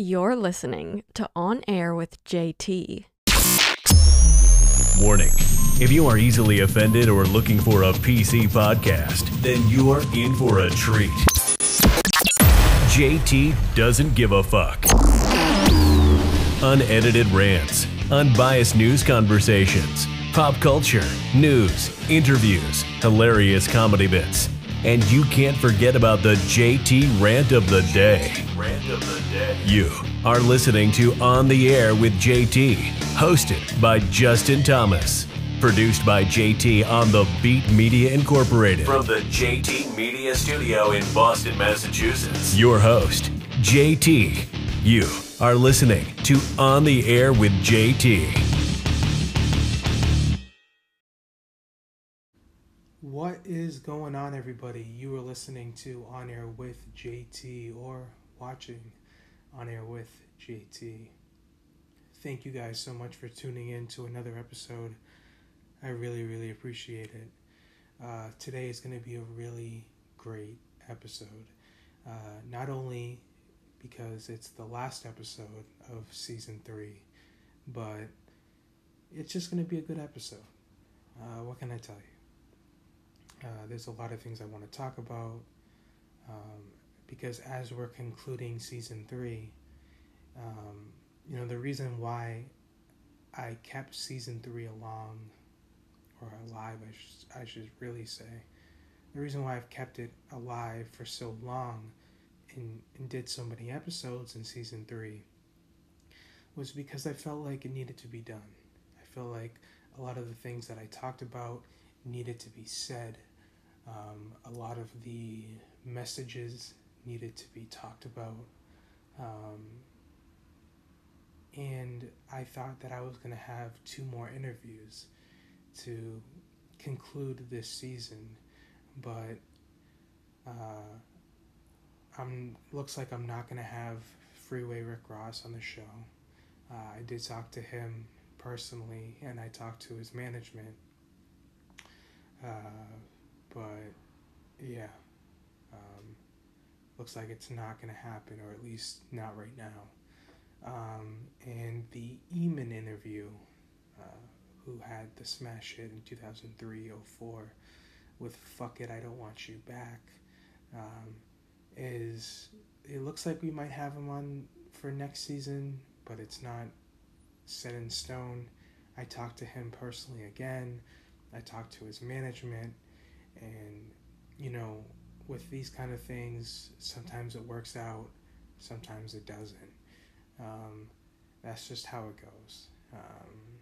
You're listening to On Air with JT. Warning. If you are easily offended or looking for a PC podcast, then you are in for a treat. JT doesn't give a fuck. Unedited rants, unbiased news conversations, pop culture, news, interviews, hilarious comedy bits, and you can't forget about the JT rant of the day. Rant of the day. You are listening to On the Air with JT, hosted by Justin Thomas. Produced by JT on the Beat Media Incorporated. From the JT Media Studio in Boston, Massachusetts. Your host, JT. You are listening to On the Air with JT. Is going on, everybody? You are listening to On Air with JT or watching On Air with JT. Thank you guys so much for tuning in to another episode. I really, really appreciate it. Uh, today is going to be a really great episode. Uh, not only because it's the last episode of season three, but it's just going to be a good episode. Uh, what can I tell you? Uh, there's a lot of things I want to talk about um, because as we're concluding season three, um, you know, the reason why I kept season three along or alive, I should, I should really say. The reason why I've kept it alive for so long and, and did so many episodes in season three was because I felt like it needed to be done. I felt like a lot of the things that I talked about needed to be said. Um, a lot of the messages needed to be talked about. Um, and I thought that I was going to have two more interviews to conclude this season, but uh, I'm looks like I'm not gonna have Freeway Rick Ross on the show. Uh, I did talk to him personally, and I talked to his management. Uh, but yeah, um, looks like it's not gonna happen, or at least not right now. Um, and the Eamon interview. Uh, who had the smash hit in 2003 04 with Fuck It, I Don't Want You Back, um, is it looks like we might have him on for next season, but it's not set in stone. I talked to him personally again. I talked to his management, and you know, with these kind of things, sometimes it works out, sometimes it doesn't. Um, that's just how it goes. Um,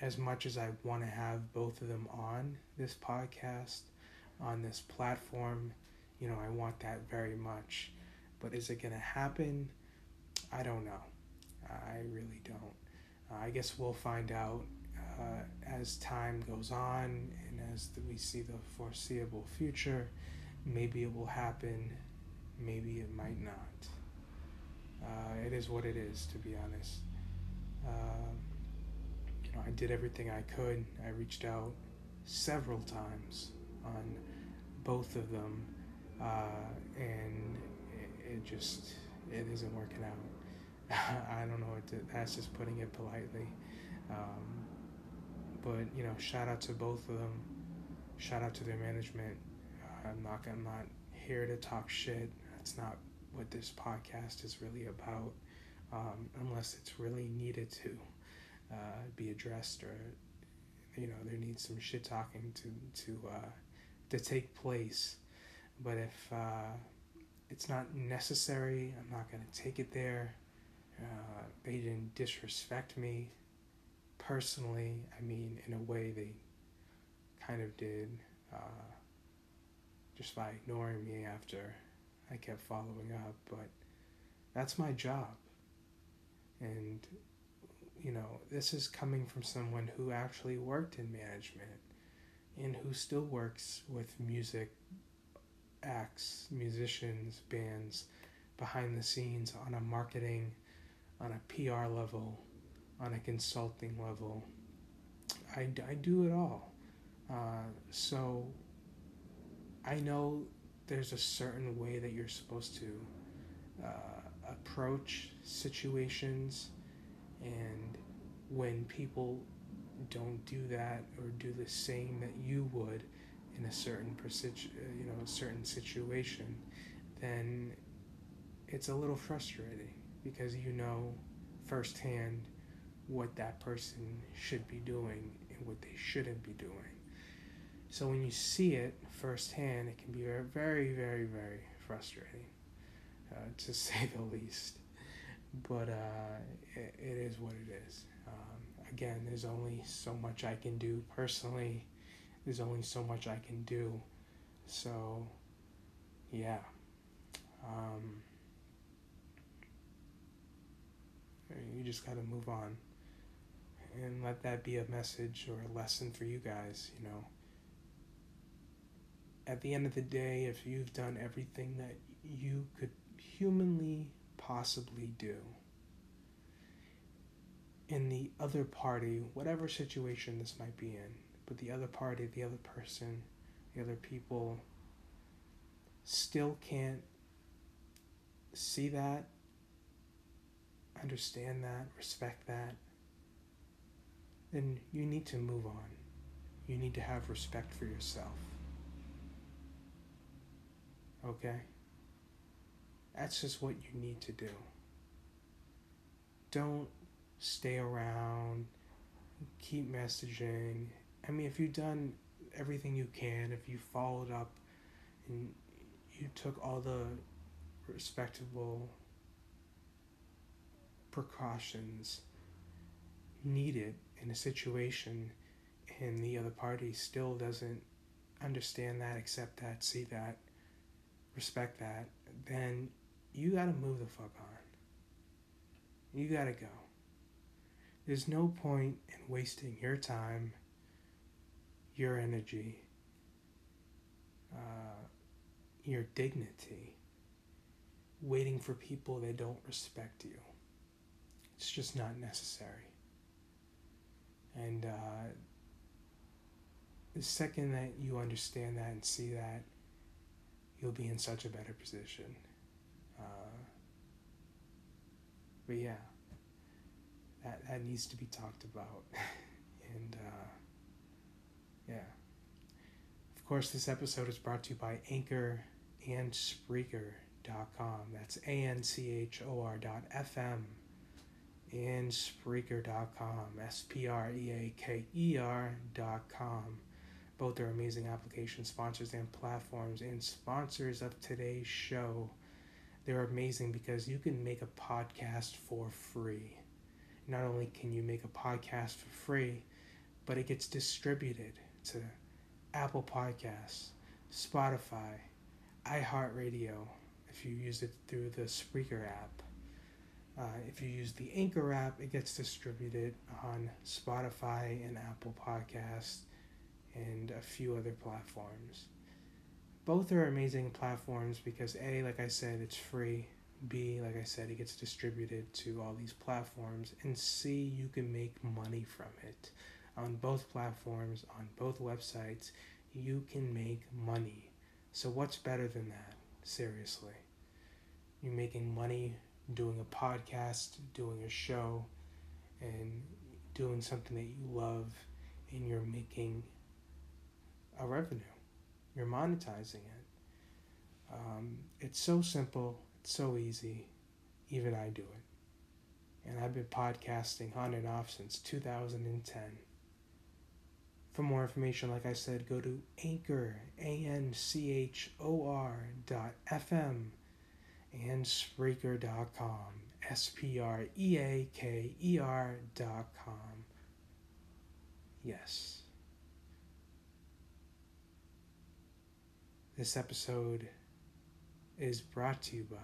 as much as I want to have both of them on this podcast, on this platform, you know, I want that very much. But is it going to happen? I don't know. I really don't. Uh, I guess we'll find out uh, as time goes on and as we see the foreseeable future. Maybe it will happen, maybe it might not. Uh, it is what it is, to be honest. Uh, know, I did everything I could. I reached out several times on both of them, uh, and it, it, just it isn't working out. I don't know what to, that's just putting it politely. Um, but you know, shout out to both of them. Shout out to their management. Uh, I'm not I'm not here to talk shit. That's not what this podcast is really about, um, unless it's really needed to uh, be addressed or you know there needs some shit talking to to uh, to take place but if uh, it's not necessary i'm not to take it there uh, they didn't disrespect me personally i mean in a way they kind of did uh, just by ignoring me after i kept following up but that's my job. And you know, this is coming from someone who actually worked in management and who still works with music acts, musicians, bands behind the scenes on a marketing, on a PR level, on a consulting level. I, I do it all. Uh, so I know there's a certain way that you're supposed to uh, approach situations and when people don't do that or do the same that you would in a certain you know a certain situation then it's a little frustrating because you know firsthand what that person should be doing and what they shouldn't be doing. So when you see it firsthand, it can be very, very, very, frustrating, uh, to say the least. But uh, it, it is what it is. Um, again, there's only so much I can do personally. There's only so much I can do. So, yeah. Um, you just got to move on and let that be a message or a lesson for you guys, you know. At the end of the day, if you've done everything that you could humanly possibly do, in the other party, whatever situation this might be in, but the other party, the other person, the other people still can't see that, understand that, respect that, then you need to move on. You need to have respect for yourself. Okay? That's just what you need to do. Don't stay around, keep messaging. I mean, if you've done everything you can, if you followed up and you took all the respectable precautions needed in a situation and the other party still doesn't understand that, accept that, see that, respect that, then you gotta move the fuck on. You gotta go. There's no point in wasting your time, your energy, uh, your dignity, waiting for people that don't respect you. It's just not necessary. And uh, the second that you understand that and see that, you'll be in such a better position. Uh, but yeah, that that needs to be talked about, and uh, yeah. Of course, this episode is brought to you by Anchor and Spreaker.com. That's A N C H O R dot F M and Spreaker.com, S P R E A K E R.com. Both are amazing application sponsors and platforms and sponsors of today's show. They're amazing because you can make a podcast for free. Not only can you make a podcast for free, but it gets distributed to Apple Podcasts, Spotify, iHeartRadio, if you use it through the Spreaker app uh, if you use the Anchor app, it gets distributed on Spotify and Apple Podcasts and a few other platforms. Both are amazing platforms because A, like I said, it's free. B, like I said, it gets distributed to all these platforms. And C, you can make money from it. On both platforms, on both websites, you can make money. So, what's better than that? Seriously. You're making money doing a podcast, doing a show, and doing something that you love, and you're making a revenue. You're monetizing it. Um, it's so simple, it's so easy. Even I do it. And I've been podcasting on and off since 2010. For more information, like I said, go to Anchor, A N C H O R dot FM and Spreaker.com. S P R E A K E R.com. Yes. This episode is brought to you by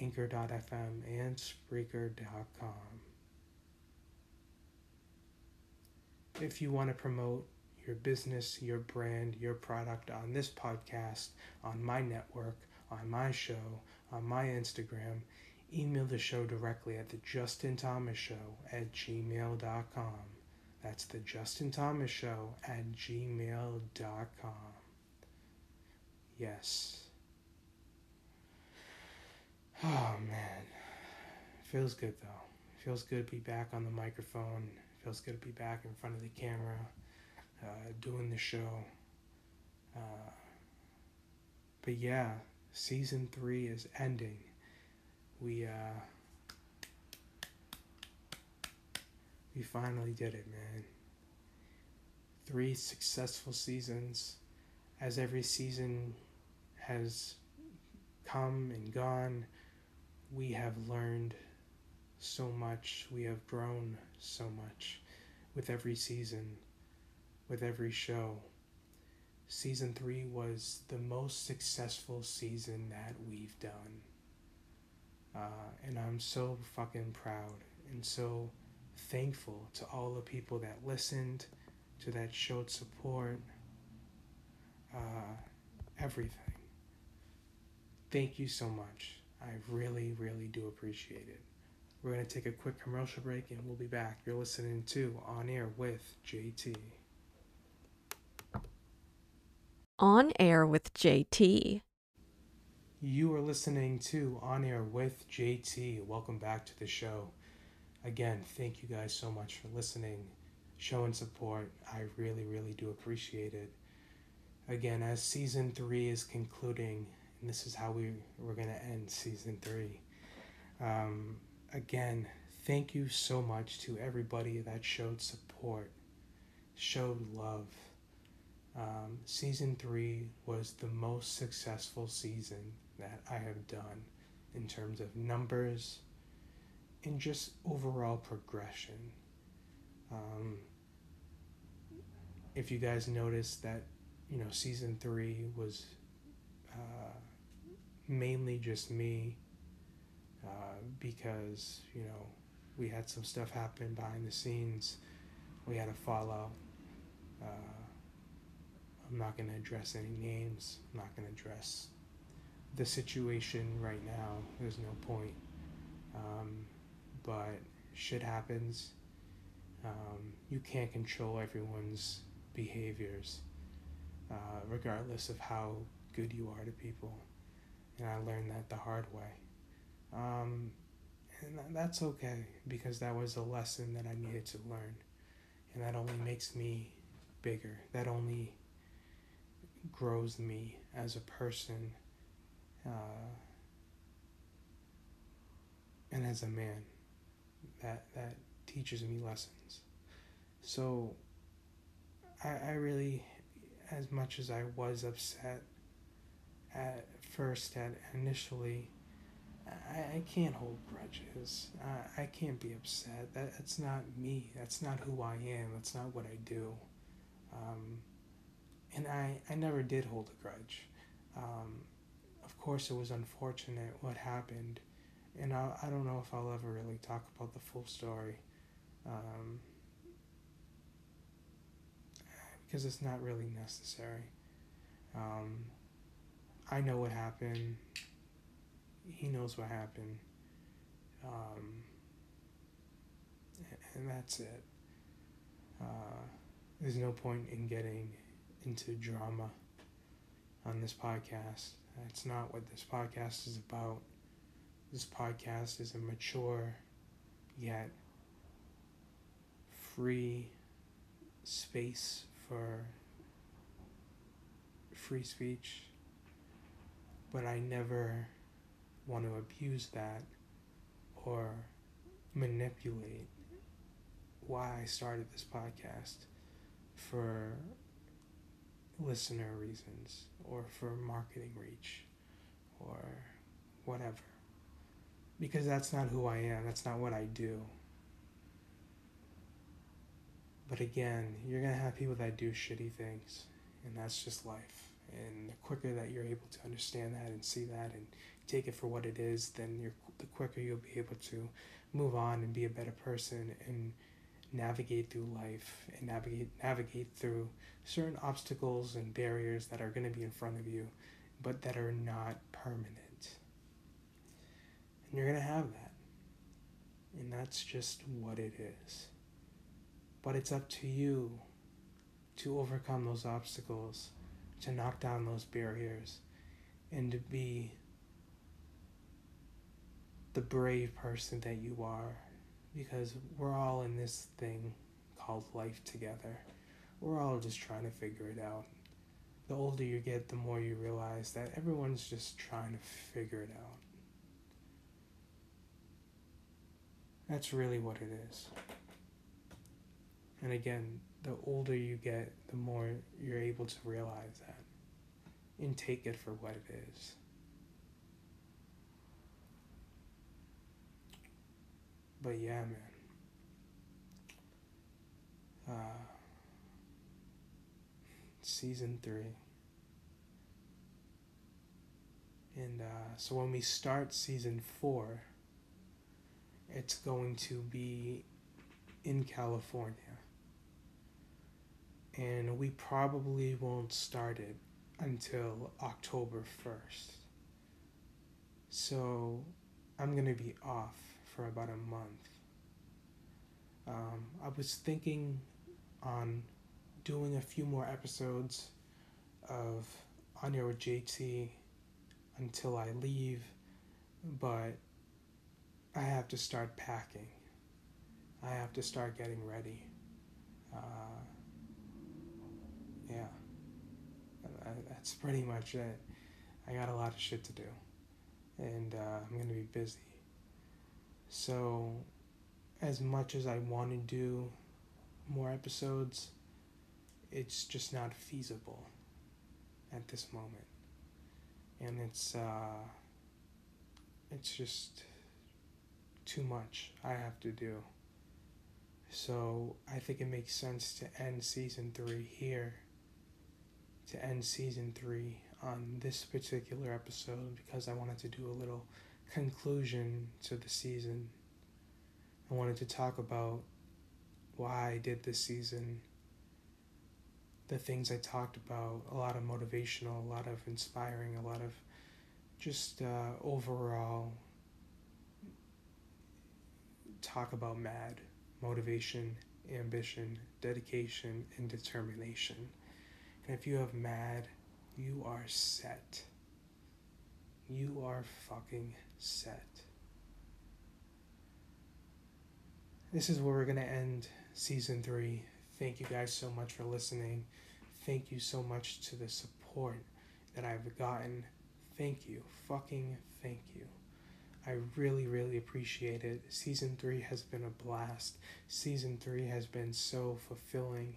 Anchor.fm and Spreaker.com. If you want to promote your business, your brand, your product on this podcast, on my network, on my show, on my Instagram, email the show directly at the Justin Thomas Show at gmail.com. That's the Justin Thomas Show at gmail.com. Yes. Oh man, feels good though. Feels good to be back on the microphone. Feels good to be back in front of the camera, uh, doing the show. Uh, but yeah, season three is ending. We uh, we finally did it, man. Three successful seasons. As every season has come and gone, we have learned so much. We have grown so much with every season, with every show. Season three was the most successful season that we've done. Uh, and I'm so fucking proud and so thankful to all the people that listened, to that showed support, uh, everything. Thank you so much. I really, really do appreciate it. We're going to take a quick commercial break and we'll be back. You're listening to On Air with JT. On Air with JT. You are listening to On Air with JT. Welcome back to the show. Again, thank you guys so much for listening, showing support. I really, really do appreciate it. Again, as season three is concluding, and this is how we, we're going to end season three. Um, again, thank you so much to everybody that showed support, showed love. Um, season three was the most successful season that I have done in terms of numbers and just overall progression. Um, if you guys noticed that, you know, season three was uh, mainly just me uh, because, you know, we had some stuff happen behind the scenes. We had a fallout. Uh, I'm not going to address any names. I'm not going to address the situation right now. There's no point. Um, but shit happens. Um, you can't control everyone's behaviors, uh, regardless of how good you are to people. And I learned that the hard way. Um, and that's okay because that was a lesson that I needed to learn. And that only makes me bigger. That only grows me as a person uh, and as a man. That that teaches me lessons. So I, I really, as much as I was upset at first, at initially, I, I can't hold grudges. I, I can't be upset. That, that's not me. That's not who I am. That's not what I do. Um, and I, I never did hold a grudge. Um, of course, it was unfortunate what happened, and I, I don't know if I'll ever really talk about the full story um, because it's not really necessary. Um, I know what happened. He knows what happened. Um, and that's it. Uh, there's no point in getting into drama on this podcast. That's not what this podcast is about. This podcast is a mature yet free space for free speech, but I never want to abuse that or manipulate why I started this podcast for listener reasons or for marketing reach or whatever. Because that's not who I am, that's not what I do. But again, you're going to have people that do shitty things, and that's just life. And the quicker that you're able to understand that and see that and take it for what it is, then you're, the quicker you'll be able to move on and be a better person and navigate through life and navigate navigate through certain obstacles and barriers that are going to be in front of you but that are not permanent. And you're going to have that. And that's just what it is. But it's up to you to overcome those obstacles to knock down those barriers and to be the brave person that you are because we're all in this thing called life together. We're all just trying to figure it out. The older you get, the more you realize that everyone's just trying to figure it out. That's really what it is. And again, the older you get, the more you're able to realize that and take it for what it is. But yeah, man. Uh, season three. And uh, so when we start season four, it's going to be in California. And we probably won't start it until October 1st. So I'm going to be off for about a month. Um, I was thinking on doing a few more episodes of On with JT until I leave, but I have to start packing. I have to start getting ready. Uh, yeah, that's pretty much it. I got a lot of shit to do, and uh, I'm gonna be busy. So, as much as I want to do more episodes, it's just not feasible at this moment, and it's uh, it's just too much I have to do. So I think it makes sense to end season three here. To end season three on this particular episode because I wanted to do a little conclusion to the season. I wanted to talk about why I did this season, the things I talked about, a lot of motivational, a lot of inspiring, a lot of just uh, overall talk about MAD motivation, ambition, dedication, and determination. And if you have MAD, you are set. You are fucking set. This is where we're going to end season three. Thank you guys so much for listening. Thank you so much to the support that I've gotten. Thank you. Fucking thank you. I really, really appreciate it. Season three has been a blast. Season three has been so fulfilling,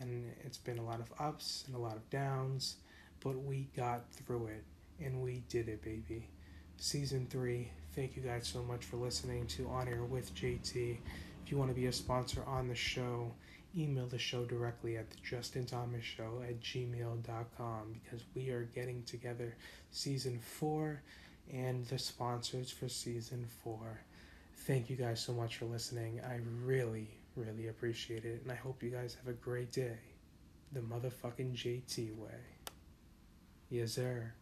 and it's been a lot of ups and a lot of downs, but we got through it, and we did it, baby. Season three, thank you guys so much for listening to On Air with JT. If you want to be a sponsor on the show, email the show directly at the Justin Thomas Show at gmail.com because we are getting together season four and the sponsors for season four. Thank you guys so much for listening. I really, really appreciate it. And I hope you guys have a great day. The motherfucking JT way. Yes, sir.